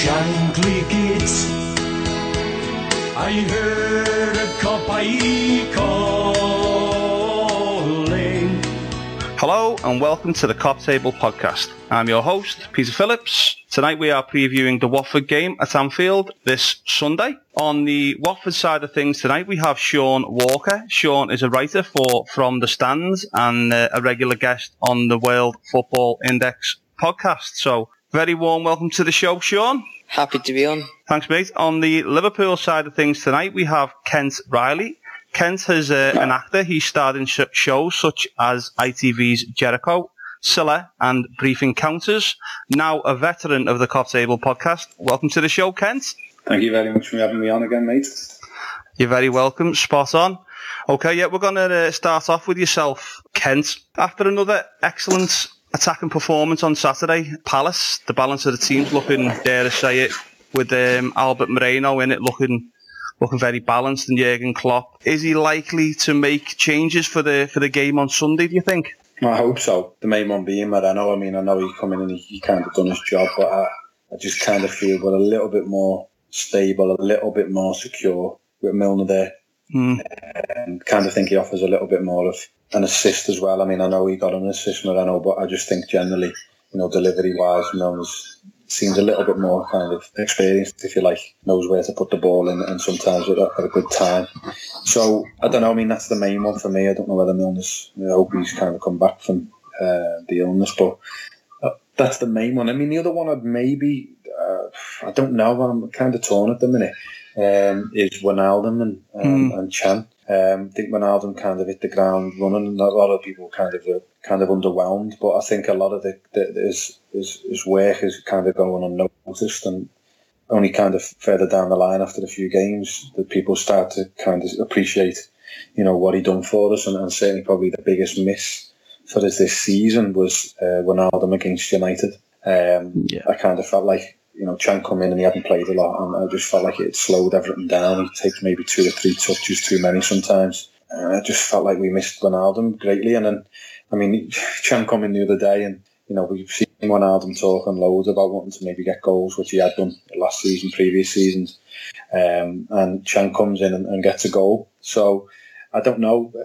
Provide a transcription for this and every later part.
Gate. I heard a calling. Hello and welcome to the Kop Table podcast. I'm your host, Peter Phillips. Tonight we are previewing the Watford game at Anfield this Sunday. On the Watford side of things tonight we have Sean Walker. Sean is a writer for From the Stands and uh, a regular guest on the World Football Index podcast. So very warm welcome to the show, Sean. Happy to be on. Thanks, mate. On the Liverpool side of things tonight, we have Kent Riley. Kent is uh, an actor. He starred in sh- shows such as ITV's Jericho, Scylla, and Brief Encounters. Now a veteran of the Kop Table podcast. Welcome to the show, Kent. Thank you very much for having me on again, mate. You're very welcome. Spot on. Okay, yeah, we're going to uh, start off with yourself, Kent. After another excellent attacking performance on Saturday, Palace, the balance of the team's looking, dare I say it, with um, Albert Moreno in it looking looking very balanced and Jurgen Klopp. Is he likely to make changes for the for the game on Sunday, do you think? I hope so. The main one being Moreno. I mean, I know he's coming in, he, he kind of done his job, but I, I just kind of feel we're a little bit more stable, a little bit more secure with Milner there. And kind of think he offers a little bit more of an assist as well. I mean, I know he got an assist, Moreno, but I just think generally, you know, delivery wise, Milner's seems a little bit more kind of experienced, if you like, knows where to put the ball in, and sometimes at a, at a good time. So I don't know. I mean, that's the main one for me. I don't know whether Milner's. I hope he's kind of come back from uh, the illness, but uh, that's the main one. I mean, the other one I'd maybe. Uh, I don't know. I'm kind of torn at the minute. Um, is Wijnaldum and um, Mm. and Can. Um, I think Wijnaldum kind of hit the ground running, and a lot of people kind of were kind of underwhelmed. But I think a lot of the, the his, his his work is kind of going unnoticed, and only kind of further down the line after a few games that people start to kind of appreciate, you know, what he done for us, and, and certainly probably the biggest miss for us this season was uh, Wijnaldum against United. Um, Yeah. I kind of felt like you know Can come in and he hadn't played a lot, and I just felt like it slowed everything down. He takes maybe two or three touches too many sometimes. And I just felt like we missed Wijnaldum greatly. And then, I mean, Can come in the other day, and you know we've seen Wijnaldum talking loads about wanting to maybe get goals, which he had done last season, previous seasons. Um, and Can comes in and, and gets a goal. So I don't know.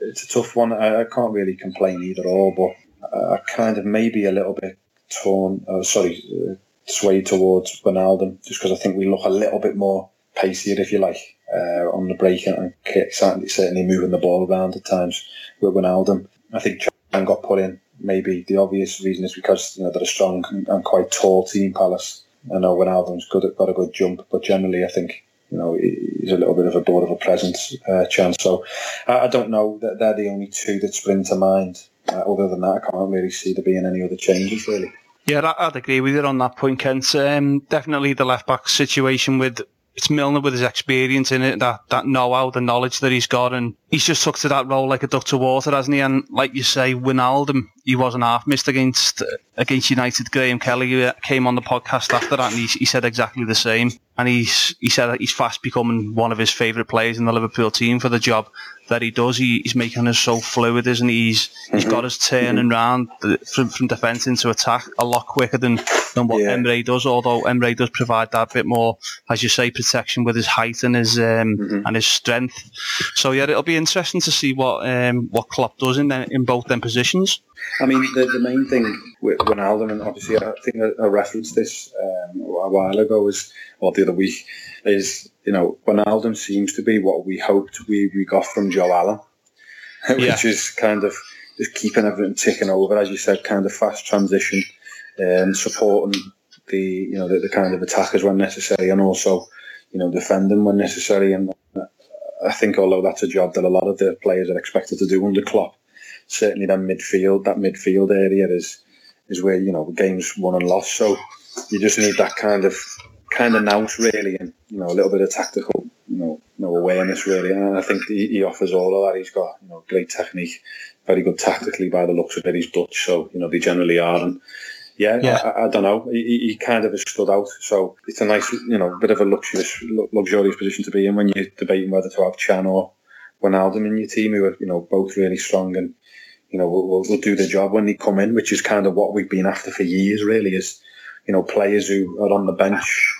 It's a tough one. I, I can't really complain either or, but I kind of maybe a little bit torn. Uh, sorry, uh, swayed towards Wijnaldum just because I think we look a little bit more pacier, if you like, uh, on the break and, certainly, certainly moving the ball around at times with Wijnaldum. I think Can got put in. Maybe the obvious reason is because you know they're a strong and quite tall team, Palace. I know Wijnaldum's good, got a good jump, but generally I think you know he's a little bit of a board of a presence uh, chance. So I, I don't know. That they're the only two that spring to mind. Uh, other than that, I can't really see there being any other changes really. Yeah, I'd agree with you on that point, Kent. Um, definitely the left back situation with it's Milner with his experience in it, that, that know-how, the knowledge that he's got, and he's just took to that role like a duck to water, hasn't he? And like you say, Wijnaldum, he wasn't half missed against against United. Graham Kelly uh, came on the podcast after that, and he, he said exactly the same. And he's he said that he's fast becoming one of his favourite players in the Liverpool team for the job that he does. He, he's making us so fluid, isn't he? He's he's got us turning round from from defence into attack a lot quicker than than what Yeah. Emre does. Although Emre does provide that bit more, as you say, protection with his height and his um, Mhm. and his strength. So yeah, it'll be interesting to see what um, what Klopp does in in both them positions. I mean, the, the main thing with Wijnaldum, and obviously I think I, I referenced this um, a while ago, is or the other week, is you know Wijnaldum seems to be what we hoped we, we got from Joe Allen, which Yeah. is kind of just keeping everything ticking over, as you said, kind of fast transition, um, supporting the you know the, the kind of attackers when necessary, and also you know defending when necessary. And I think although that's a job that a lot of the players are expected to do under Klopp certainly that midfield, that midfield area is is where you know game's won and lost. So you just need that kind of kind of nous really, and you know a little bit of tactical, you know, you know awareness really. And I think he, he offers all of that. He's got you know great technique, very good tactically by the looks of it. He's Dutch, so you know they generally are. And yeah, Yeah. I, I don't know. He, he he kind of has stood out. So it's a nice, you know, bit of a luxurious, luxurious position to be in when you're debating whether to have Can or Wijnaldum in your team, who are you know both really strong and you know will, will, will do the job when they come in, which is kind of what we've been after for years. Really, is you know, players who are on the bench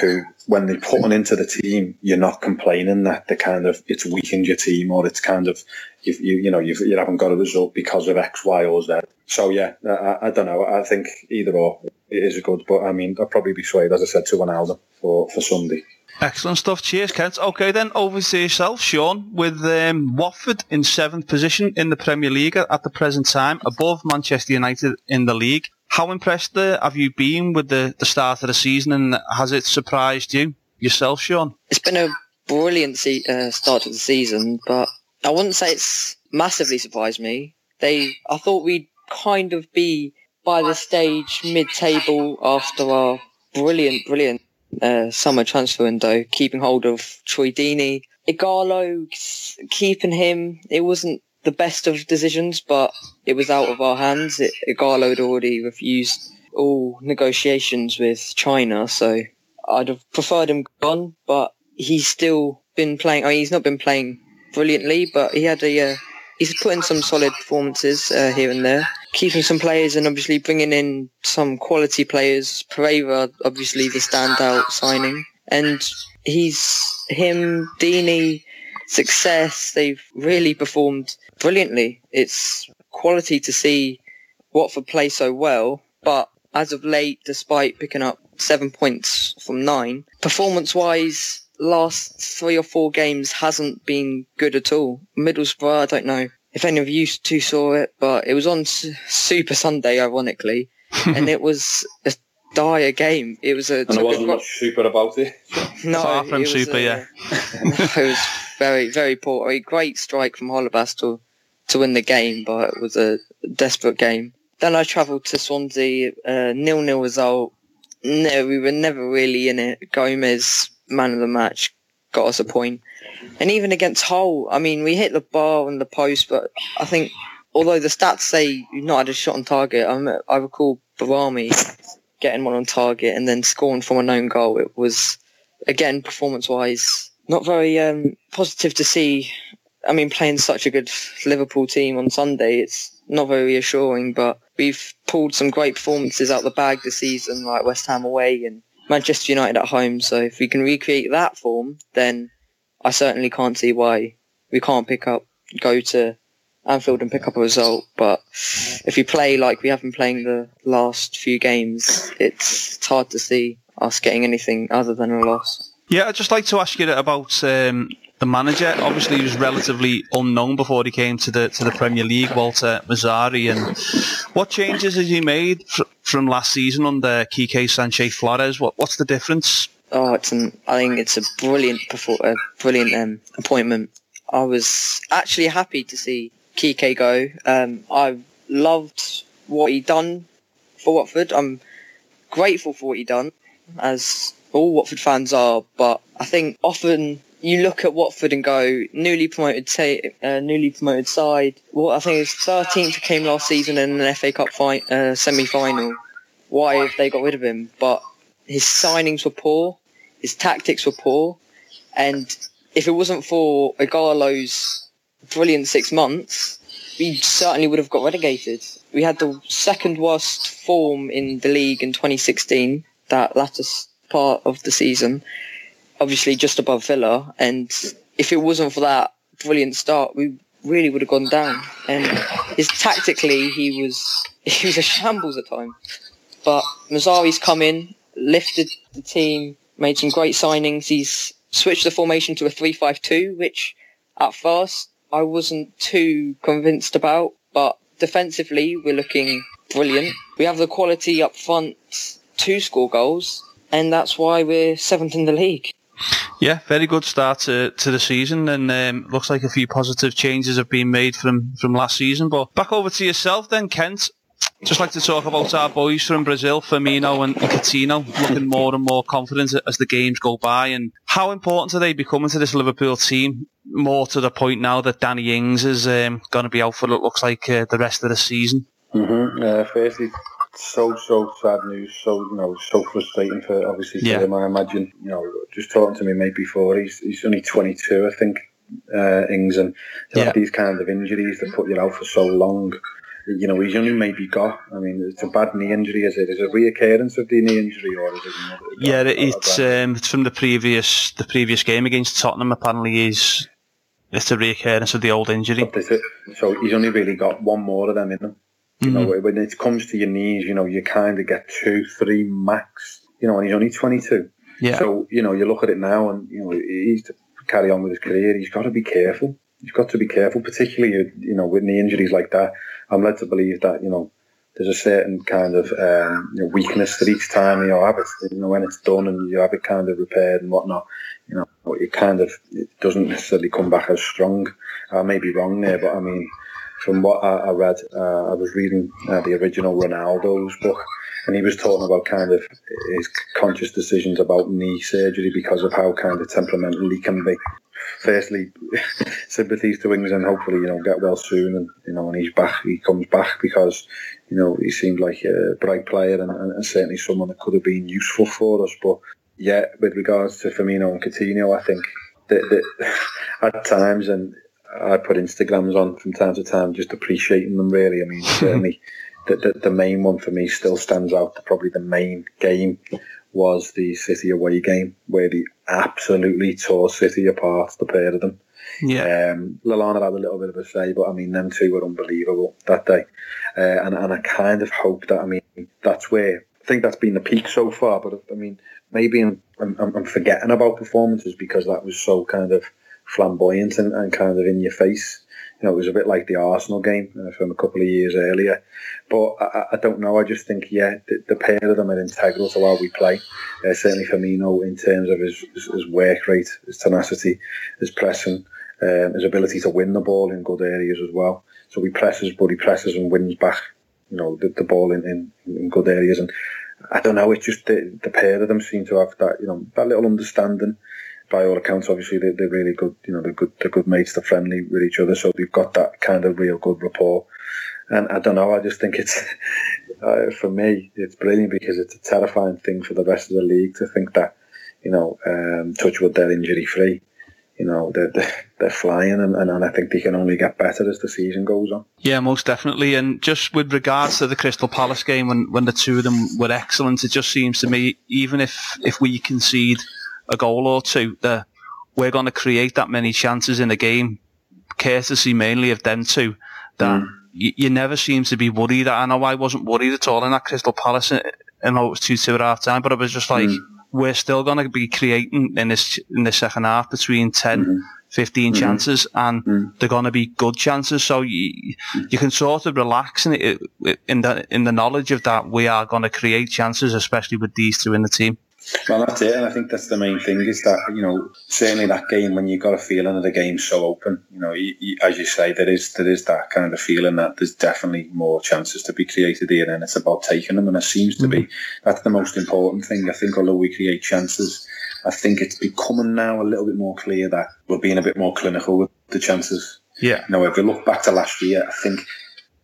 who, when they're put into the team, you're not complaining that the kind of it's weakened your team or it's kind of you've, you you know you've, you haven't got a result because of X, Y, or Z. So yeah, I, I don't know. I think either or it is good, but I mean, I'll probably be swayed as I said to Wijnaldum for for Sunday. Excellent stuff. Cheers, Kent. Okay, then over to yourself, Sean, with um, Watford in seventh position in the Premier League at the present time, above Manchester United in the league. How impressed uh, have you been with the, the start of the season and has it surprised you yourself, Sean? It's been a brilliant se- uh, start to the season, but I wouldn't say it's massively surprised me. They, I thought we'd kind of be by the stage mid-table after our brilliant, brilliant uh, summer transfer window, keeping hold of Troy Deeney. Ighalo, keeping him, it wasn't the best of decisions, but it was out of our hands. It, Ighalo had already refused all negotiations with China, so I'd have preferred him gone, but he's still been playing. I mean, he's not been playing brilliantly, but he had a uh, he's put in some solid performances uh, here and there, keeping some players and obviously bringing in some quality players. Pereyra, obviously the standout signing, and he's him, Deeney, success. They've really performed brilliantly. It's quality to see Watford play so well, but as of late, despite picking up seven points from nine, performance-wise, last three or four games hasn't been good at all. Middlesbrough, I don't know if any of you two saw it, but it was on Super Sunday, ironically, and it was a dire game. It was a. And there wasn't much super about it. no, Far from super, a, yeah. it was very, very poor. A great strike from Holebas to, to win the game, but it was a desperate game. Then I travelled to Swansea, uh, nil-nil result. No, we were never really in it. Gomes, man of the match, got us a point. And even against Hull, I mean, we hit the bar and the post, but I think, although the stats say you've not had a shot on target, I, I recall Behrami getting one on target and then scoring from a known goal. It was, again, performance-wise, not very um, positive to see. I mean, playing such a good Liverpool team on Sunday, it's not very reassuring, but we've pulled some great performances out the bag this season, like West Ham away and Manchester United at home. So if we can recreate that form, then I certainly can't see why we can't pick up, go to Anfield and pick up a result. But if we play like we have been playing the last few games, it's, it's hard to see us getting anything other than a loss. Yeah, I'd just like to ask you about um, the manager. Obviously, was relatively unknown before he came to the to the Premier League, Walter Mazzarri. And what changes has he made fr- from last season under Quique Sanchez Flores? What what's the difference? Oh, it's an. I think it's a brilliant, perfor- a brilliant um, appointment. I was actually happy to see Kike go. Um, I loved what he done for Watford. I'm grateful for what he done, as all Watford fans are. But I think often you look at Watford and go newly promoted, ta- uh, newly promoted side. Well, I think it was 13th came last season in an FA Cup fi- uh, semi-final. Why have they got rid of him? But his signings were poor, his tactics were poor, and if it wasn't for Ighalo's brilliant six months, we certainly would have got relegated. We had the second worst form in the league in 2016, that latter part of the season, obviously just above Villa. And if it wasn't for that brilliant start, we really would have gone down. And his tactically, he was he was a shambles at times. But Mazzarri's come in, lifted the team, made some great signings. He's switched the formation to a 3-5-2, which at first I wasn't too convinced about, but defensively we're looking brilliant. We have the quality up front to score goals, and that's why we're seventh in the league. Yeah, very good start to, to the season, and um, looks like a few positive changes have been made from, from last season. But back over to yourself then, Kent. Just like to talk about our boys from Brazil, Firmino and Coutinho, looking more and more confident as the games go by. And how important are they becoming to this Liverpool team? More to the point now that Danny Ings is um, going to be out for what looks like uh, the rest of the season. Mm-hmm. Uh, firstly, so so sad news. So you know, so frustrating for obviously for Yeah. him. I imagine you know, just talking to me mate before. He's he's only 22, I think. Uh, Ings and to Yeah. have these kind of injuries that put you out for so long. you know, he's only maybe got. I mean, it's a bad knee injury. Is it? Is it a reoccurrence of the knee injury, or is it? Another, yeah, it's um, it's from the previous the previous game against Tottenham. Apparently, is it's a reoccurrence of the old injury. So he's only really got one more of them in him. You mm-hmm. know, when it comes to your knees, you know, you kind of get two, three max. You know, and he's only twenty two. Yeah. So you know, you look at it now, and you know, he's to carry on with his career. He's got to be careful. He's got to be careful, particularly you know, with knee injuries like that. I'm led to believe that you know there's a certain kind of um, you know, weakness that each time you have it, you know, when it's done and you have it kind of repaired and whatnot, you know, it kind of it doesn't necessarily come back as strong. I may be wrong there, but I mean, from what I, I read, uh, I was reading uh, the original Ronaldo's book, and he was talking about kind of his conscious decisions about knee surgery because of how kind of temperamental he can be firstly, sympathies to Ings and hopefully, you know, get well soon. And, you know, when he's back, he comes back because, you know, he seemed like a bright player and, and, certainly someone that could have been useful for us. But yeah, with regards to Firmino and Coutinho, I think that, that at times, and I put Instagrams on from time to time, just appreciating them really. I mean, certainly the, the, the main one for me still stands out, probably the main game was the City away game where they absolutely tore City apart, the pair of them. Yeah. Um, Lallana had a little bit of a say, but I mean, them two were unbelievable that day. Uh, and, and I kind of hope that, I mean, that's where, I think that's been the peak so far, but I mean, maybe I'm, I'm, I'm forgetting about performances because that was so kind of flamboyant and, and kind of in your face. You know, it was a bit like the Arsenal game uh, from a couple of years earlier. But I, I don't know. I just think, yeah, the, the, pair of them are integral to how we play. Uh, certainly Firmino in terms of his, his, his, work rate, his tenacity, his pressing, um, his ability to win the ball in good areas as well. So he presses, but he presses and wins back, you know, the, the ball in, in, in good areas. And I don't know, it's just the, the pair of them seem to have that, you know, that little understanding by all accounts, obviously they, they're really good. You know, they're good. They're good mates. They're friendly with each other, so they've got that kind of real good rapport. And I don't know. I just think it's uh, for me, it's brilliant because it's a terrifying thing for the rest of the league to think that you know, um, Touchwood they're injury free. You know, they're, they're, flying, and, and, I think they can only get better as the season goes on. Yeah, most definitely. And just with regards to the Crystal Palace game, when, when the two of them were excellent, it just seems to me, even if, if we concede a goal or two, that we're going to create that many chances in a game, courtesy mainly of them two, that mm. you, you, never seem to be worried. I know I wasn't worried at all in that Crystal Palace, and it was 2 2 at half time, but it was just like, mm. we're still going to be creating in this in the second half between 10. Mm-hmm. 15 mm-hmm. chances and mm. they're going to be good chances. So you, you can sort of relax in it, in the, in the knowledge of that we are going to create chances, especially with these two in the team. Well, that's it, and I think that's the main thing is that you know certainly that game when you got a feeling that the game's so open, you know, you, you, as you say, there is there is that kind of feeling that there's definitely more chances to be created here, and it's about taking them, and it seems to be mm. that's the most important thing. I think although we create chances, I think it's becoming now a little bit more clear that we're being a bit more clinical with the chances. Yeah. You know, if we look back to last year, I think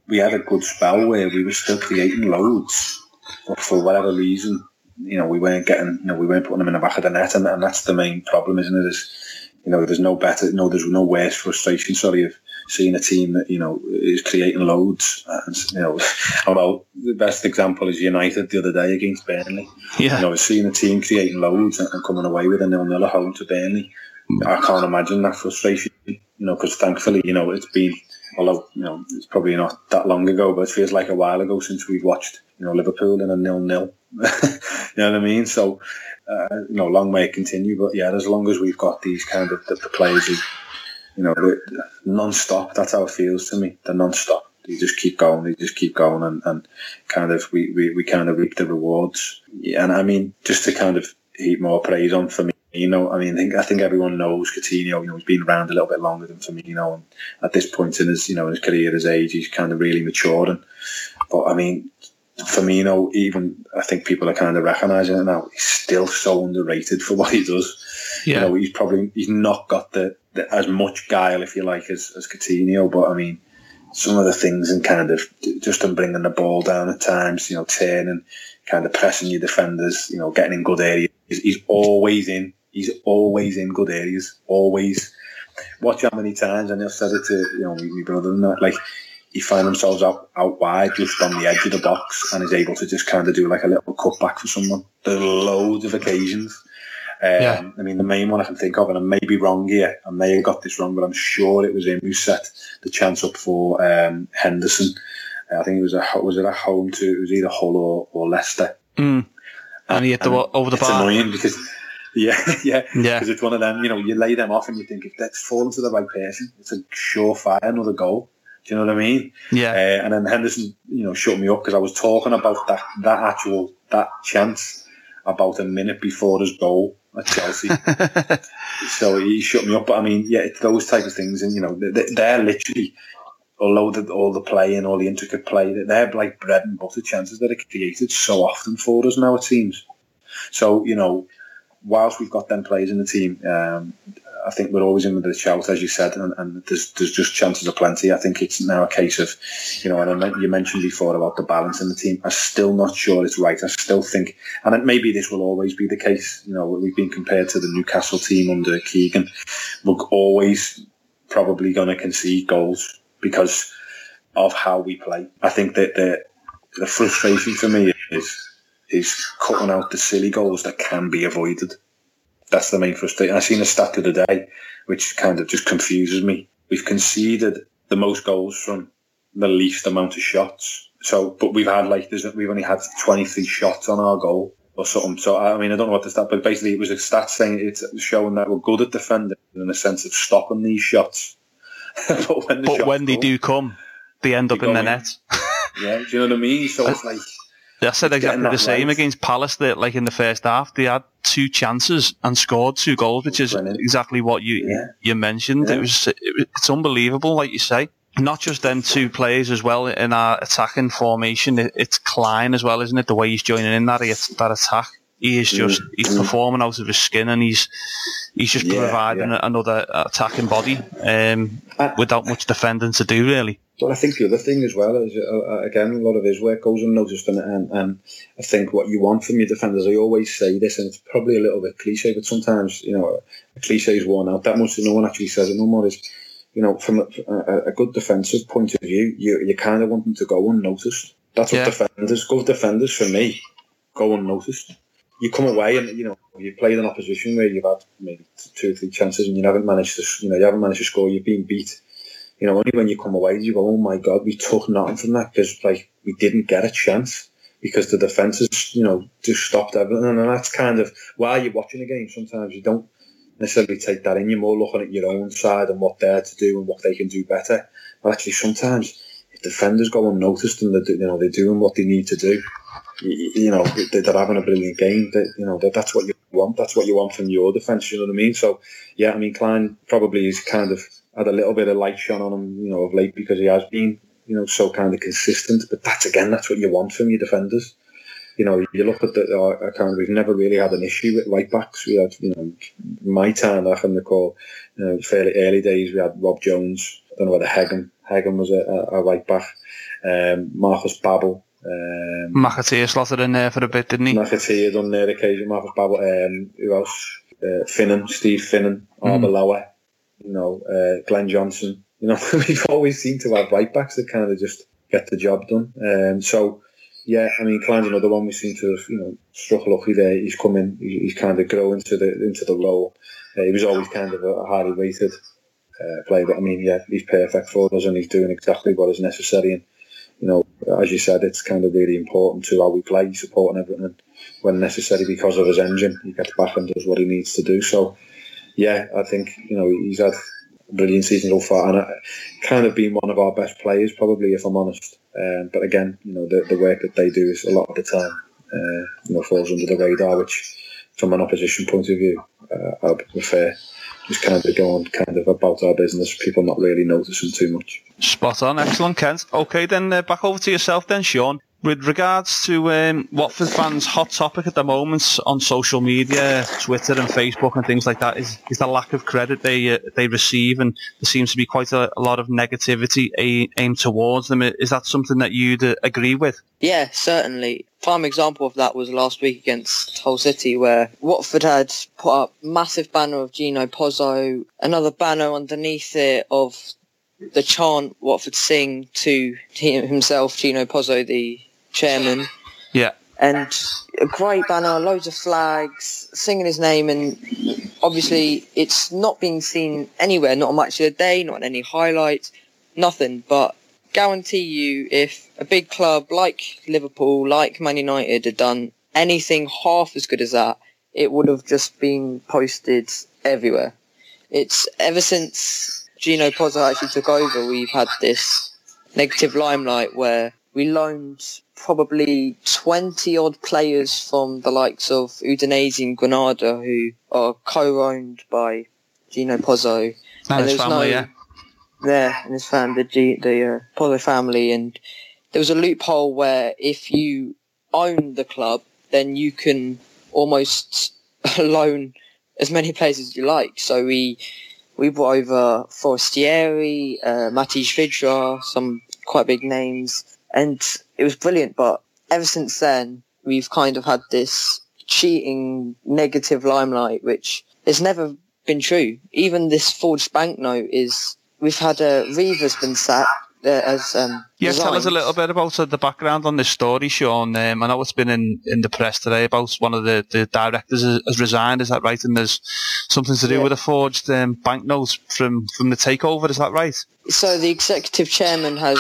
we had a good spell where we were still creating loads, but for whatever reason you know, we weren't getting, you know, we weren't putting them in the back of the net, and, and that's the main problem, isn't it? Is you know, there's no better, no, there's no worse frustration. Sorry, of seeing a team that you know is creating loads. And, you know, although the best example is United the other day against Burnley. Yeah, you know, seeing a team creating loads and, and coming away with a nil-nil at home to Burnley. I can't imagine that frustration. You know, because thankfully, you know, it's been although you know it's probably not that long ago, but it feels like a while ago since we've watched you know Liverpool in a nil-nil you know what I mean? So, uh, you know, long may it continue, but yeah, as long as we've got these kind of the, the players you know, non-stop. That's how it feels to me. They're non-stop. They just keep going. They just keep going, and, and kind of we, we, we kind of reap the rewards. Yeah, and I mean, just to kind of heap more praise on for me. You know, I mean, I think, I think everyone knows Coutinho. You know, he's been around a little bit longer than me. And at this point in his, you know, in his career, his age, he's kind of really matured. And but I mean, Firmino, even I think people are kind of recognising it now. He's still so underrated for what he does. Yeah. You know, he's probably he's not got the, the, as much guile, if you like, as as Coutinho. But I mean, some of the things and kind of just in bringing the ball down at times, you know, turning, kind of pressing your defenders, you know, getting in good areas. He's always in. He's always in good areas. Always. Watch how many times, and I've said it to you know my brother and that, like he find themselves out, out wide, just on the edge of the box, and is able to just kind of do like a little cutback for someone. There's loads of occasions. Um, Yeah. I mean, the main one I can think of, and I may be wrong here, I may have got this wrong, but I'm sure it was him who set the chance up for um, Henderson. Uh, I think it was a was it a home to it was either Hull or, or Leicester. Mm. And he hit the wa- over the it's bar. annoying because yeah, yeah, Yeah. because it's one of them. You know, you lay them off and you think if that's fallen to the right person, it's a surefire another goal. Do you know what I mean? Yeah. Uh, and then Henderson, you know, shut me up because I was talking about that that actual that chance about a minute before his goal at Chelsea. so he shut me up. But I mean, yeah, it's those type of things, and you know, they- they're literally. Although the, all the play and all the intricate play, they're like bread and butter chances that are created so often for us now. It seems. So you know, whilst we've got them players in the team, um, I think we're always in with the shout, as you said, and, and there's there's just chances of plenty. I think it's now a case of, you know, and you mentioned before about the balance in the team. I'm still not sure it's right. I still think, and maybe this will always be the case. You know, we've been compared to the Newcastle team under Keegan. We're always probably going to concede goals because of how we play. I think that the the frustration for me is is cutting out the silly goals that can be avoided. That's the main frustration. I seen a stat the other day, which kind of just confuses me. We've conceded the most goals from the least amount of shots. So, but we've had like there's we've only had 23 shots on our goal or something. So, I mean, I don't know what the stat, but basically it was a stat saying it's showing that we're good at defending in the sense of stopping these shots. but when, the But shots when they do come, they end up They in the in. net. yeah, do you know what I mean? So it's like. I said exactly the same right. against Palace. That like in the first half, they had two chances and scored two goals, which is Brilliant. exactly what you Yeah. you mentioned. Yeah. It was it, it's unbelievable, like you say. Not just them two players as well in our attacking formation. It, it's Clyne as well, isn't it? The way he's joining in that that attack. He is just he's Mm. performing out of his skin, and he's he's just Yeah, providing another attacking body um, Uh, without much defending to do, really. But I think the other thing as well is, uh, uh, again, a lot of his work goes unnoticed, and, and, and I think what you want from your defenders, I always say this, and it's probably a little bit cliche, but sometimes, you know, a cliche is worn out that much, and no one actually says it no more, is, you know, from a, a, a good defensive point of view, you, you kind of want them to go unnoticed. That's what Yeah. defenders, good defenders for me, go unnoticed. You come away and, you know, you played an opposition where you've had maybe two or three chances and you haven't managed to, you know, you haven't managed to score, you've been beat you know, only when you come away you go, oh my God, we took nothing from that because like we didn't get a chance because the defences, you know, just stopped everything. And that's kind of while you're watching a game, sometimes you don't necessarily take that in. You're more looking at your own side and what they're to do and what they can do better. But actually, sometimes if defenders go unnoticed and they're, you know, they're doing what they need to do, you, you know, they- they're having a brilliant game. They, you know, that's what you want. That's what you want from your defence. You know what I mean? So, yeah, I mean, Clyne probably is kind of had a little bit of light shone on him, you know, of late because he has been, you know, so kind of consistent. But that's again, that's what you want from your defenders. You know, you look at the our account. We've never really had an issue with right backs. We had, you know, my time I can recall, you know, fairly early days. We had Rob Jones. I don't know whether Hagen Hagen was a, a, a right back. Um, Marcus Babbel. Um, McAteer slotted in there for a bit, didn't he? McAteer done their occasion. Marcus Babbel. Um, who else? Uh, Finnan, Steve Finnan, Arbeloa you know, uh, Glenn Johnson. You know, we've always seemed to have right backs that kind of just get the job done. Um, so, yeah, I mean, Clyne's another one we seem to have, you know, struck lucky there. He's coming, he's kind of growing into the into the role. Uh, he was always kind of a highly rated uh, player, but I mean, yeah, he's perfect for us and he's doing exactly what is necessary. And you know, as you said, it's kind of really important to how we play, supporting everything when necessary because of his engine. He gets back and does what he needs to do. So, yeah, I think you know he's had a brilliant season so far, and kind of been one of our best players, probably if I'm honest. Um, but again, you know the, the work that they do is a lot of the time, uh, you know, falls under the radar, which from an opposition point of view, uh, I would prefer just kind of going kind of about our business, people not really noticing too much. Spot on, excellent, Kent. Okay, then uh, back over to yourself, then, Sean. With regards to um, Watford fans' hot topic at the moment on social media, Twitter and Facebook and things like that, is, is the lack of credit they uh, they receive, and there seems to be quite a, a lot of negativity a- aimed towards them. Is that something that you'd uh, agree with? Yeah, certainly. Prime example of that was last week against Hull City, where Watford had put up massive banner of Gino Pozzo, another banner underneath it of the chant Watford sing to him, himself, Gino Pozzo, the chairman, Yeah. and a great banner, loads of flags, singing his name, and obviously it's not being seen anywhere, not on Match of the Day, not in any highlights, nothing. But guarantee you, if a big club like Liverpool, like Man United, had done anything half as good as that, it would have just been posted everywhere. It's ever since Gino Pozzo actually took over, we've had this negative limelight where we loaned probably 20 odd players from the likes of Udinese and Granada who are co-owned by Gino Pozzo. And his family, no- yeah. there and his fam, the G, the uh, Pozzo family, and there was a loophole where if you own the club, then you can almost loan as many players as you like. So we we brought over Forestieri, uh, Matej Vydra, some quite big names, and it was brilliant. But ever since then, we've kind of had this cheating negative limelight, which has never been true. Even this forged banknote is. We've had a, Riva's been sacked uh, as um. Yeah, tell us a little bit about uh, the background on this story, Sean. Um, I know it's been in, in the press today about one of the, the directors has, has resigned, is that right? And there's something to do Yeah. with a forged um, banknote from, from the takeover, is that right? So the executive chairman has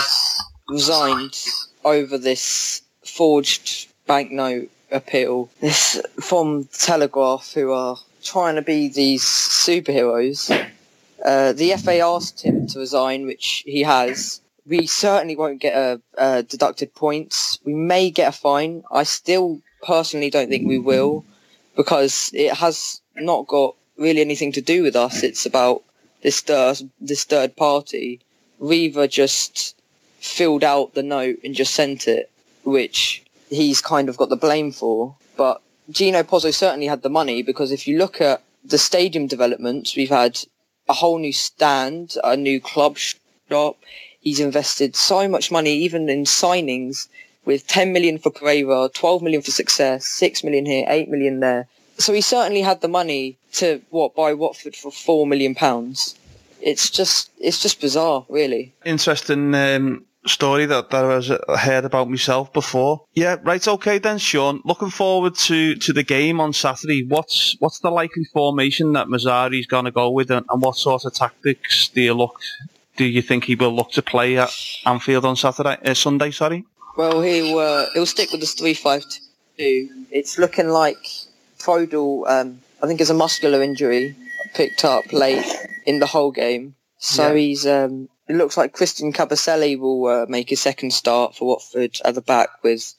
resigned over this forged banknote appeal. This from Telegraph, who are trying to be these superheroes. Uh, the FA asked him to resign, which he has. We certainly won't get a, uh deducted points. We may get a fine. I still personally don't think we will, because it has not got really anything to do with us. It's about this third, this third party. Riva just filled out the note and just sent it, which he's kind of got the blame for. But Gino Pozzo certainly had the money because if you look at the stadium developments, we've had a whole new stand, a new club shop. He's invested so much money, even in signings, with 10 million for Pereyra, 12 million for Success, 6 million here, 8 million there. So he certainly had the money to what buy Watford for 4 million pounds. It's just, it's just bizarre, really. Interesting um, story that, that I was uh, heard about myself before. Yeah, right, okay then, Sean. Looking forward to, to the game on Saturday. What's what's the likely formation that Mazzarri's going to go with, and, and what sort of tactics do you look? Do you think he will look to play at Anfield on Saturday, uh, Sunday? Sorry. Well, he'll uh, he'll stick with this three five two. It's looking like Fodal, um, I think, is a muscular injury picked up late in the whole game. So Yeah. he's um, it looks like Christian Kabasele will uh, make his second start for Watford at the back with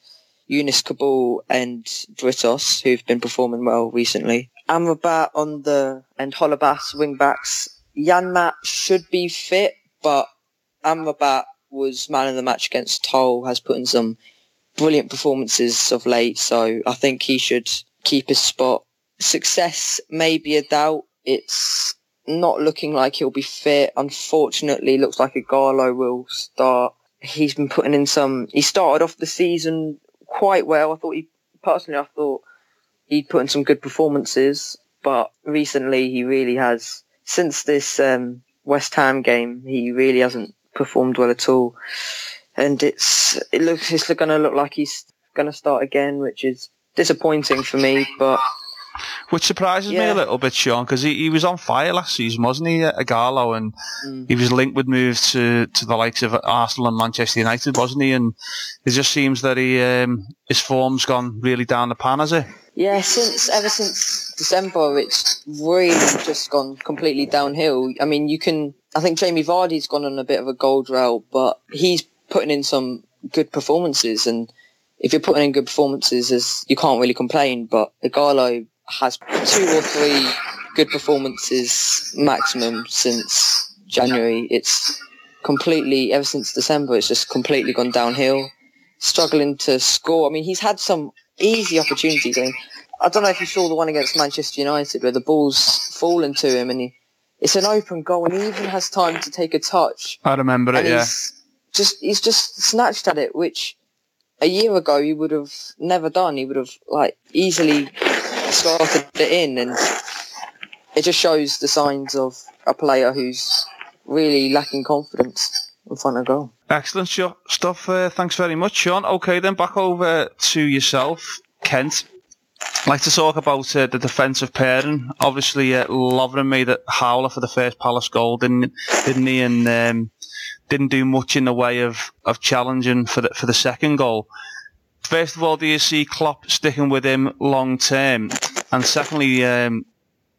Younes Kaboul and Britos, who've been performing well recently. Amrabat on the and Holebas wing backs. Janmaat should be fit, but Amrabat was man of the match against Toll, has put in some brilliant performances of late, so I think he should keep his spot. Success may be a doubt. It's not looking like he'll be fit. Unfortunately, looks like Ighalo will start. He's been putting in some. He started off the season quite well. I thought he personally, I thought he'd put in some good performances, but recently he really has. Since this um, West Ham game, he really hasn't performed well at all, and it's it looks it's going to look like he's going to start again, which is disappointing for me. But Which surprises me a little bit, Sean, because he, he was on fire last season, wasn't he, Ighalo? And Mm. he was linked with moves to, to the likes of Arsenal and Manchester United, wasn't he? And it just seems that he um, his form's gone really down the pan, has it? Yeah, since ever since December, it's really just gone completely downhill. I mean, you can. I think Jamie Vardy's gone on a bit of a gold route, but he's putting in some good performances, and if you're putting in good performances, as you can't really complain. But Ighalo has two or three good performances maximum since January. It's completely ever since December. It's just completely gone downhill. Struggling to score. I mean, he's had some easy opportunities. I mean, I don't know if you saw the one against Manchester United where the ball's fallen to him and he, it's an open goal and he even has time to take a touch. I remember it, yeah. just he's just snatched at it, which a year ago he would have never done. He would have like easily slotted it in, and it just shows the signs of a player who's really lacking confidence in front of goal. Excellent stuff. Uh, thanks very much, Sean. Okay, then back over to yourself, Kent. I'd like to talk about uh, the defensive pairing. Obviously, uh, Lovren made a howler for the first Palace goal, didn't didn't he? And um, didn't do much in the way of, of challenging for the for the second goal. First of all, do you see Klopp sticking with him long term? And secondly, um,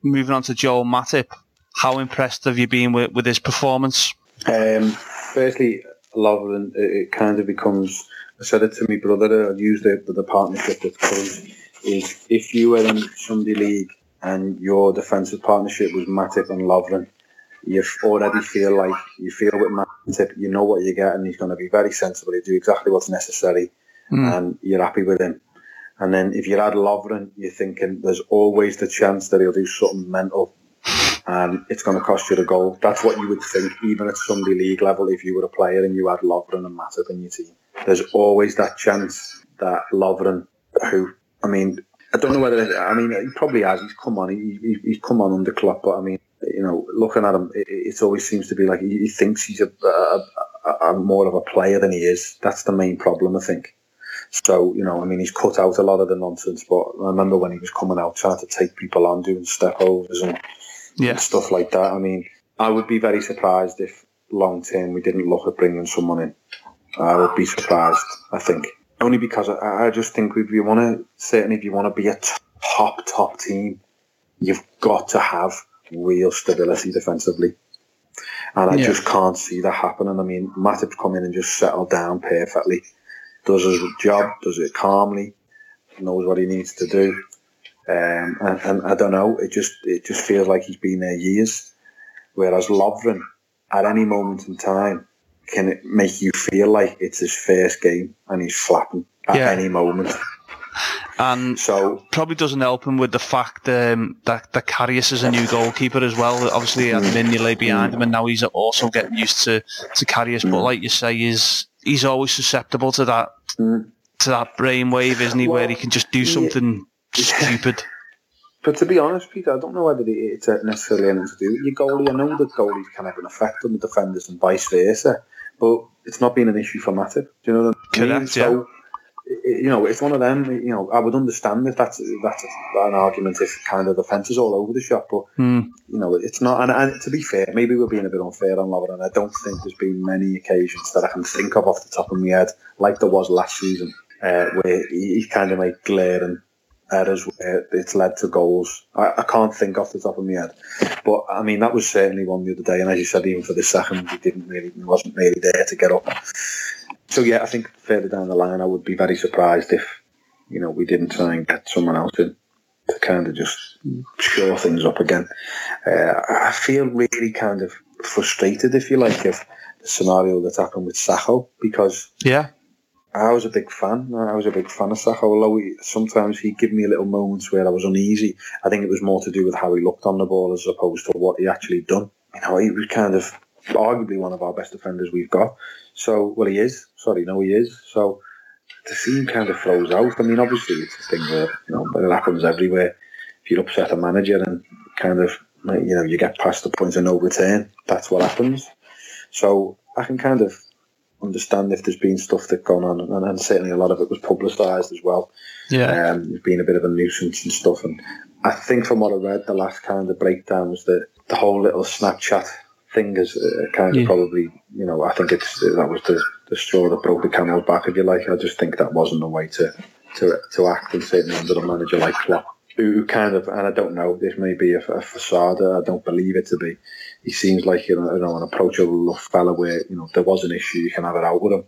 moving on to Joel Matip, how impressed have you been with, with his performance? Um, firstly, Lovren, it, it kind of becomes. I said it to my brother. I used the the partnership that comes is if you were in Sunday League and your defensive partnership was Matip and Lovren, you already feel like you feel with Matip, you know what you get, and he's going to be very sensible. He'll do exactly what's necessary, mm. and you're happy with him. And then if you add Lovren, you're thinking there's always the chance that he'll do something mental, and it's going to cost you the goal. That's what you would think, even at Sunday League level, if you were a player and you had Lovren and Matip in your team. There's always that chance that Lovren, who I mean, I don't know whether I mean he probably has. He's come on. He, he, he's come on under Klopp, but I mean, you know, looking at him, it, it always seems to be like he, he thinks he's a, a, a, a, more of a player than he is. That's the main problem, I think. So you know, I mean, he's cut out a lot of the nonsense. But I remember when he was coming out trying to take people on, doing step overs and, yeah. and stuff like that. I mean, I would be very surprised if long term we didn't look at bringing someone in. I would be surprised. I think only because I, I just think if you want to, certainly if you want to be a top, top team, you've got to have real stability defensively. And I yeah. just can't see that happening. I mean, Matip's come in and just settled down perfectly. Does his job, does it calmly, knows what he needs to do. Um, and, and, I don't know, it just it just feels like he's been there years. Whereas Lovren, at any moment in time, can it make you feel like it's his first game and he's flapping at yeah. any moment. And so probably doesn't help him with the fact um, that that Karius is a new goalkeeper as well. Obviously, he had mm. Mignolet behind him, and now he's also getting used to to Karius. Mm. But like you say, he's he's always susceptible to that mm. to that brainwave, isn't he? Well, where he can just do something yeah. stupid. But to be honest, Peter, I don't know whether it's necessarily anything to do with your goalie. I know that goalies can have an effect on the defenders and vice versa but it's not been an issue for Matip. Do you know what I mean? Correct, so, yeah. You know, it's one of them. You know, I would understand if that's that's an argument if kind of the fence is all over the shop, but mm. you know, it's not. And, and, to be fair, maybe we're being a bit unfair on Lovren. I don't think there's been many occasions that I can think of off the top of my head, like there was last season, uh, where he, he kind of made glaring errors where it's led to goals. I, I, can't think off the top of my head, but I mean that was certainly one the other day. And as you said, even for the second, he didn't really, he wasn't really there to get up. So yeah, I think further down the line, I would be very surprised if you know we didn't try and get someone else in to kind of just shore things up again. Uh, I feel really kind of frustrated, if you like, of the scenario that's happened with Sakho because yeah I was a big fan. I was a big fan of Sakho, although he, sometimes he'd give me a little moments where I was uneasy. I think it was more to do with how he looked on the ball as opposed to what he actually done. You know, he was kind of arguably one of our best defenders we've got. So, well, he is. Sorry, no, he is. So, the scene kind of flows out. I mean, obviously, it's a thing where, you know, it happens everywhere. If you upset a manager and kind of, you know, you get past the point of no return, that's what happens. So, I can kind of understand if there's been stuff that's gone on, and, and certainly a lot of it was publicised as well. Yeah, um, there's been a bit of a nuisance and stuff, and I think from what I read, the last kind of breakdown was that the whole little Snapchat thing is uh, kind of yeah. probably, you know, I think it's that was the, the straw that broke the camel's back, if you like. I just think that wasn't the way to to to act, and certainly under a manager like Klopp, who kind of, and I don't know, this may be a, a facade. I don't believe it to be he seems like you know, you know an approachable fella where you know there was an issue, you can have it out with him.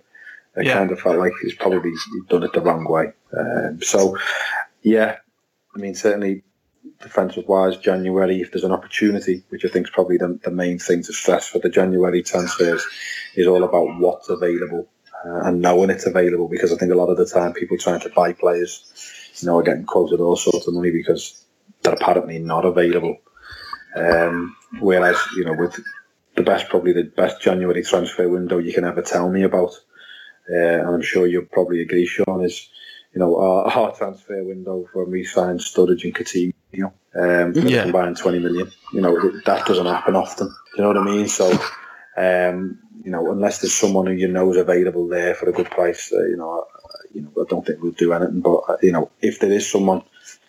I yeah. kind of felt like he's probably done it the wrong way. Um, so, yeah, I mean, certainly defensive wise, January, if there's an opportunity, which I think is probably the, the main thing to stress for the January transfers, is all about what's available uh, and knowing it's available because I think a lot of the time people trying to buy players, you know, are getting quoted all sorts of money because they're apparently not available. Um, whereas, you know, with the best, probably the best January transfer window you can ever tell me about, uh, and I'm sure you'll probably agree, Sean, is, you know, our, our transfer window when we signed Sturridge and Coutinho um, for yeah. combined 20 million. You know, that doesn't happen often. Do you know what I mean? So Um, you know, unless there's someone who you know is available there for a good price, uh, you know, I, you know, I don't think we'll do anything. But uh, you know, if there is someone,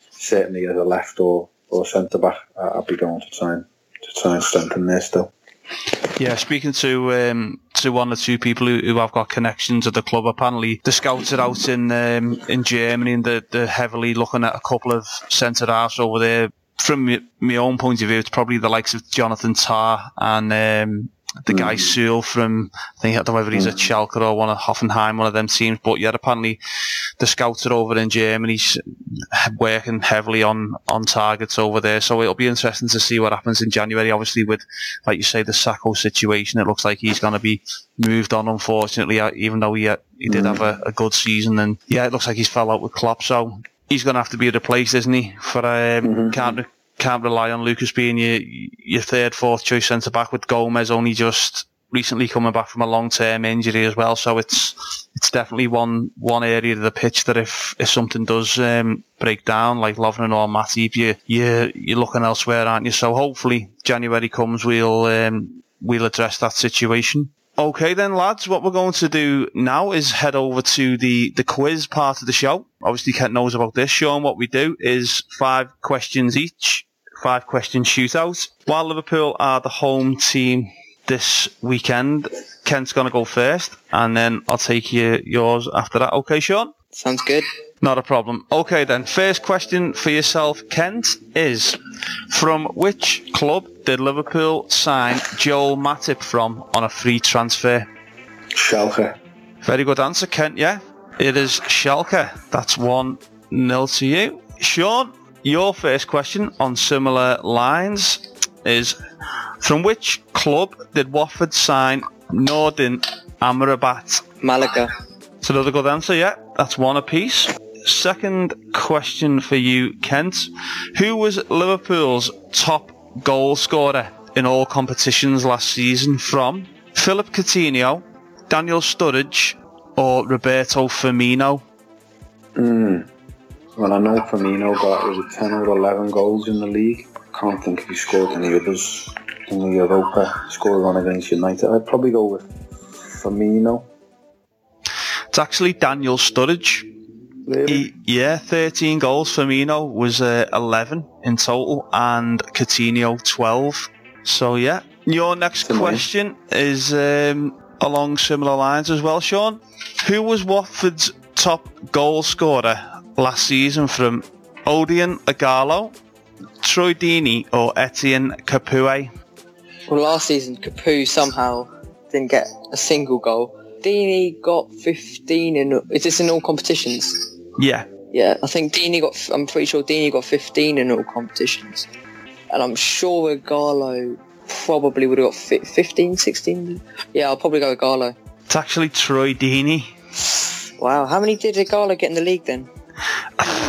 certainly as a left or or centre back, I'd be going to try and to try and strengthen there still. Yeah, speaking to um, to one or two people who, who have got connections at the club, apparently the scouts are out in um, in Germany and they're, they're heavily looking at a couple of centre halves over there. From my, my own point of view, it's probably the likes of Jonathan Tah and um, the guy Süle from I think I don't know whether he's at Schalke or one of Hoffenheim, one of them teams. But yeah, apparently the scouts are over in Germany working heavily on on targets over there. So it'll be interesting to see what happens in January. Obviously, with like you say, the Sakho situation, it looks like he's going to be moved on. Unfortunately, uh, even though he uh, he did have a, a good season, and yeah, it looks like he's fell out with Klopp. So he's going to have to be replaced, isn't he? For um, can't re- can't rely on Lucas being your your third, fourth choice centre back with Gomez only just recently coming back from a long term injury as well. So it's it's definitely one one area of the pitch that if if something does um, break down, like Lovren or Matip, you you you're looking elsewhere, aren't you? So hopefully January comes, we'll um, we'll address that situation. Okay then, lads, what we're going to do now is head over to the, the quiz part of the show. Obviously, Kent knows about this. Sean, what we do is five questions each, five question shootout. While Liverpool are the home team this weekend, Kent's going to go first, and then I'll take you, yours after that. Okay, Sean? Sounds good. Not a problem. Okay then, first question for yourself, Kent, is from which club did Liverpool sign Joel Matip from on a free transfer? Schalke. Very good answer, Kent, yeah? It is Schalke. That's 1 nil to you. Sean, your first question on similar lines is from which club did Watford sign Nordin Amrabat? Malaga. It's another good answer, yeah. That's one apiece. Second question for you, Kent. Who was Liverpool's top goal scorer in all competitions last season from Philip Coutinho, Daniel Sturridge, or Roberto Firmino? Mm. Well, I know Firmino got was it ten or eleven goals in the league. Can't think if he scored any others in the Europa. Scored one against United. I'd probably go with Firmino. It's actually Daniel Sturridge. Really? He, yeah, 13 goals. Firmino was uh, 11 in total, and Coutinho 12. So yeah, your next Similar. question is um, along similar lines as well, Sean. Who was Watford's top goal scorer last season from Odion Ighalo, Troy Deeney, or Etienne Capoue? Well, last season, Capoue somehow didn't get a single goal. Deeney got 15 in. Is this in all competitions? Yeah, Yeah, I think Deeney got. I'm pretty sure Deeney got 15 in all competitions, and I'm sure Garlo probably would have got fi- 15, 16. Yeah, I'll probably go Garlo. it's actually Troy Deeney. Wow, how many did Garlo get in the league then?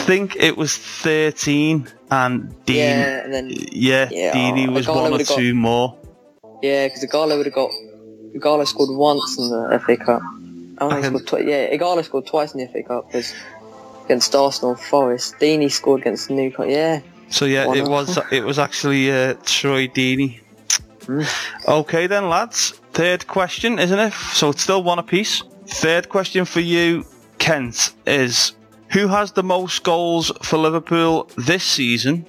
I think it was 13, and Dean. Yeah, and then Yeah, Yeah, Deeney was one or would've got- two more. yeah, because Garlo would have got. Garlo scored once in the FA Cup. Oh, I he scored twi- yeah, Ighalo scored twice in the FA Cup. Because against Arsenal, Forest. Deeney scored against Newcastle. Yeah, So yeah, One it was it was actually uh, Troy Deeney. Hmm. Okay then, lads. Third question, isn't it? So it's still one apiece. Third question for you, Kent, is who has the most goals for Liverpool this season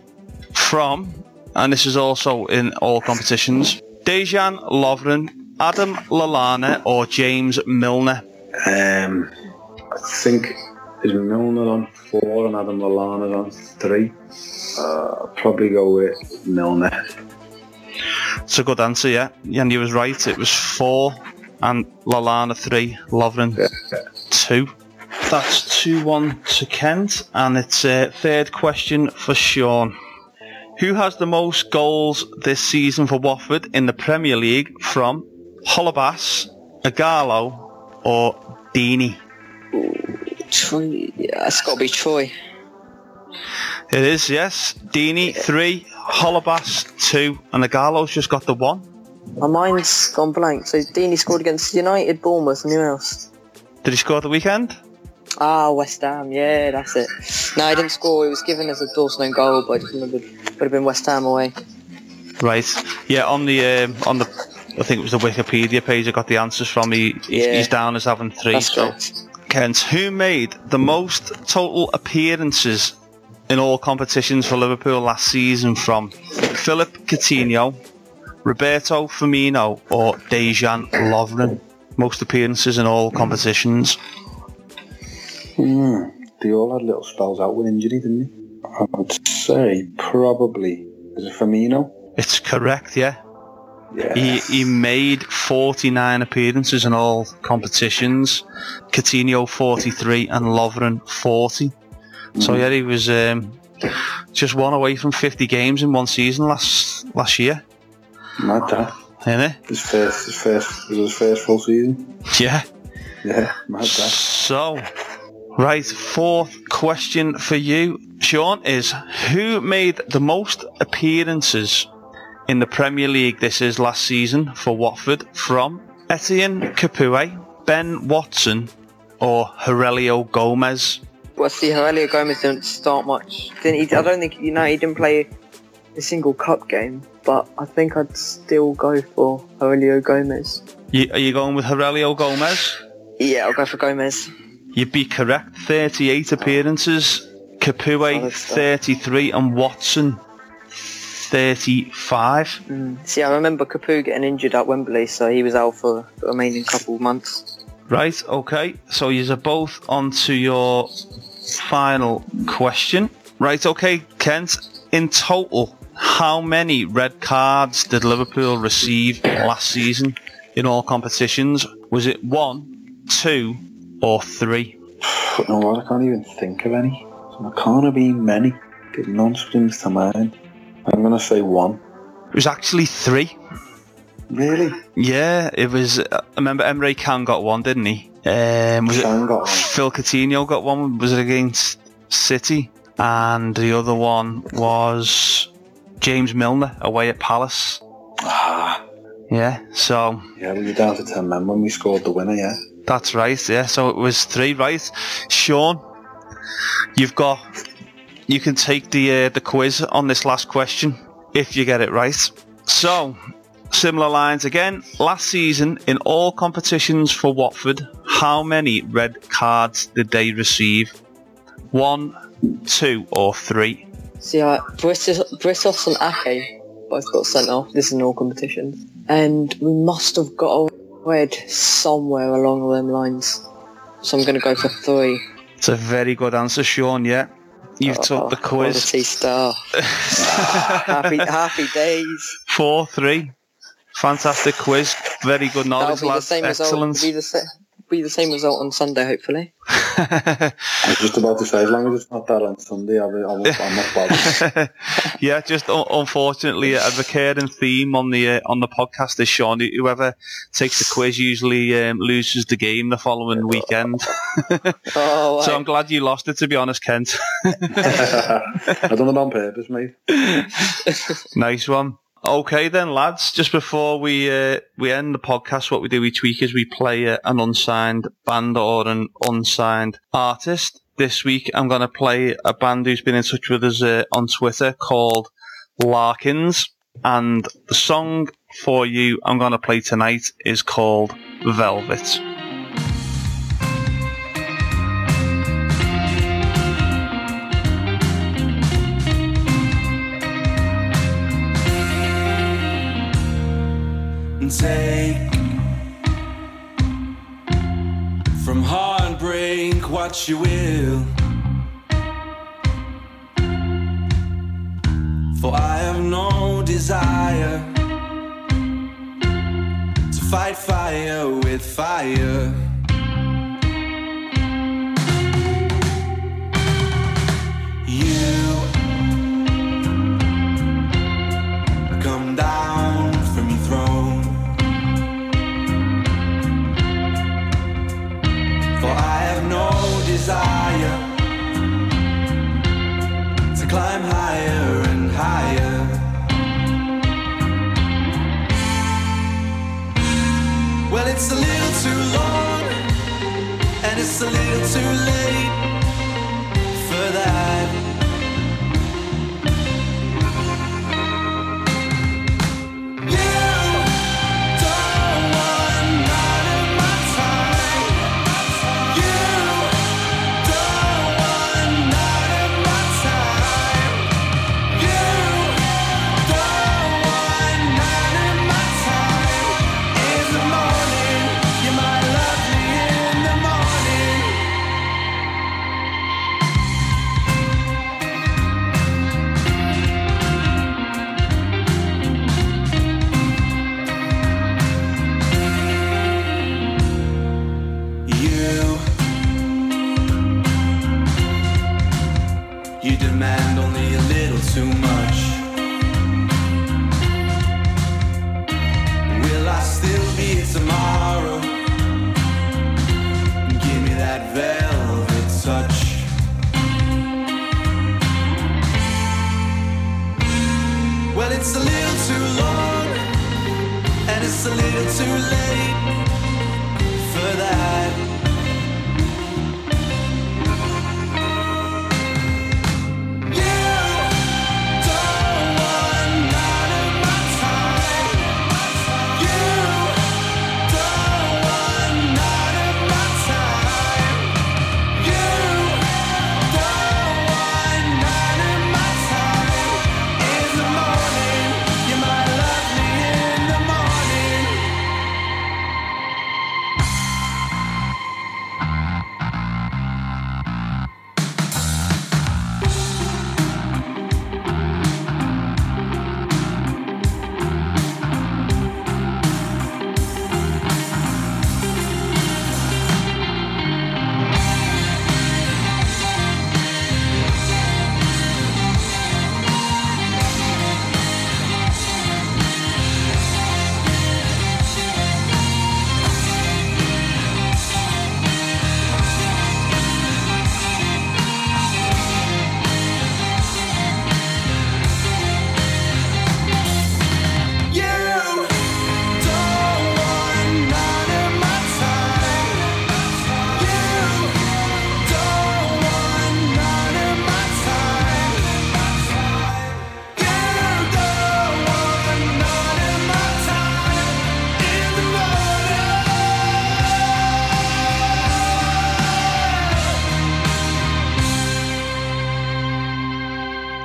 from, and this is also in all competitions, Dejan Lovren, Adam Lallana, or James Milner? Um, I think is Milner on four and Adam Lallana on three. Uh, I'd probably go with Milner. It's a good answer, yeah. And you was right. It was four, and Lallana three, Lovren two. That's two one to Kent, and it's a third question for Sean. Who has the most goals this season for Watford in the Premier League from Holebas, Ighalo, or Deeney? Troy. It's got to be Troy. It is, yes. Deeney three, Holebas two, and Ighalo's just got the one. My mind's gone blank. So Deeney scored against United, Bournemouth, and who else? Did he score at the weekend? Ah, West Ham. Yeah, that's it. No, he didn't score. It was given as a Dawson goal, but I just remembered would have been West Ham away. Right. Yeah, on the um, on the I think it was the Wikipedia page I got the answers from. He, he's, Yeah. he's down as having three. That's so, great. Kent, who made the most total appearances in all competitions for Liverpool last season from Philip Coutinho, Roberto Firmino, or Dejan Lovren? Most appearances in all competitions. Hmm. They all had little spells out with injury, didn't they? I would say probably is it Firmino? It's correct, yeah. Yeah. He, he made 49 appearances in all competitions. Coutinho 43 and Lovren 40. So yeah, he was um, just one away from 50 games in one season last last year, Mad that. isn't it? His first, his first, was his first full season. Yeah. Yeah, mad that. So, right, fourth question for you, Sean, is who made the most appearances in the Premier League this is last season for Watford from Etienne Capoue, Ben Watson, or Heurelho Gomes? Well, see, Heurelho Gomes didn't start much. Didn't he? I don't think you know he didn't play a single cup game. But I think I'd still go for Heurelho Gomes. You, are you going with Heurelho Gomes? Yeah, I'll go for Gomes. You'd be correct. 38 appearances. Capoue 33 and Watson 35. Mm. See, I remember Capoue getting injured at Wembley, so he was out for the remaining couple of months. Right, okay. So you're both on to your final question. Right, okay, Kent. In total, how many red cards did Liverpool receive last season in all competitions? Was it one, two, or three? No, what, I can't even think of any. There can't have been many. None springs to mind. I'm gonna say one. It was actually three. Really? Yeah, it was. I remember Emre Can got one, didn't he? Um, was it Can got one. Phil Coutinho got one? Was it against City? And the other one was James Milner away at Palace. Ah, Yeah, so yeah, we were down to ten men when we scored the winner. Yeah. That's right. Yeah, so it was three, right? Sean, you've got. You can take the uh, the quiz on this last question if you get it right. So, similar lines again. Last season, in all competitions for Watford, how many red cards did they receive? One, two, or three? See, Britos, Britos and Ake both got sent off. This is in all competitions. And we must have got a red somewhere along them lines. So I'm going to go for three. It's a very good answer, Sean. Yeah, you've took oh, the Oh, quiz. Quality star. happy, happy days. Four, three. Fantastic quiz. Very good knowledge, lads. same. Excellent. Be the, sa- be the same result on Sunday, hopefully. I was just about to say, as long as it's not that on Sunday, I, I won't, I'm not bothered. yeah, just un- unfortunately, a recurring theme on the uh, on the podcast is Sean. Whoever takes the quiz usually um, loses the game the following weekend. Oh, So. I'm glad you lost it. To be honest, Kent. I done it on purpose, mate. nice one. Okay then, lads. Just before we uh, we end the podcast, what we do each week is we play uh, an unsigned band or an unsigned artist. This week, I'm going to play a band who's been in touch with us uh, on Twitter called Larkins, and the song for you I'm going to play tonight is called Velvet. Take from heartbreak what you will. For I have no desire to fight fire with fire. Too late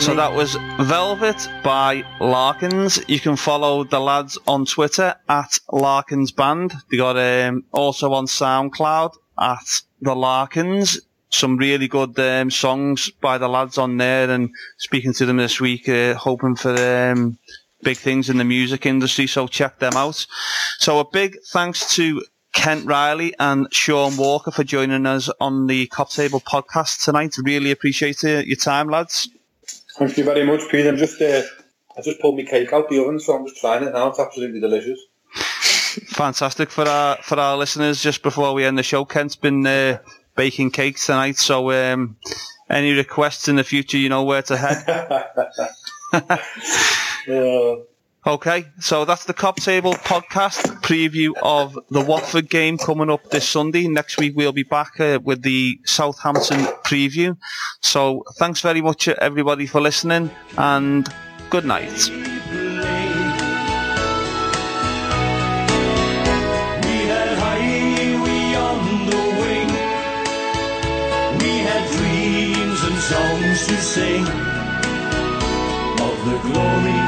So that was Velvet by Larkins. You can follow the lads on Twitter at Larkins Band. They got um, also on SoundCloud at the Larkins. Some really good um, songs by the lads on there, and speaking to them this week, uh, hoping for um, big things in the music industry. So check them out. So a big thanks to Kent Riley and Sean Walker for joining us on the Kop Table podcast tonight. Really appreciate uh, your time, lads. Thank you very much, Peter. I'm just, uh, I just pulled my cake out the oven, so I'm just trying it now. It's absolutely delicious. Fantastic for our for our listeners. Just before we end the show, Kent's been uh, baking cakes tonight. So um, any requests in the future, you know where to head. Yeah. Okay, so that's the Kop Table podcast preview of the Watford game coming up this Sunday. Next week we'll be back uh, with the Southampton preview. So thanks very much uh, everybody for listening and good night. Songs to sing of the glory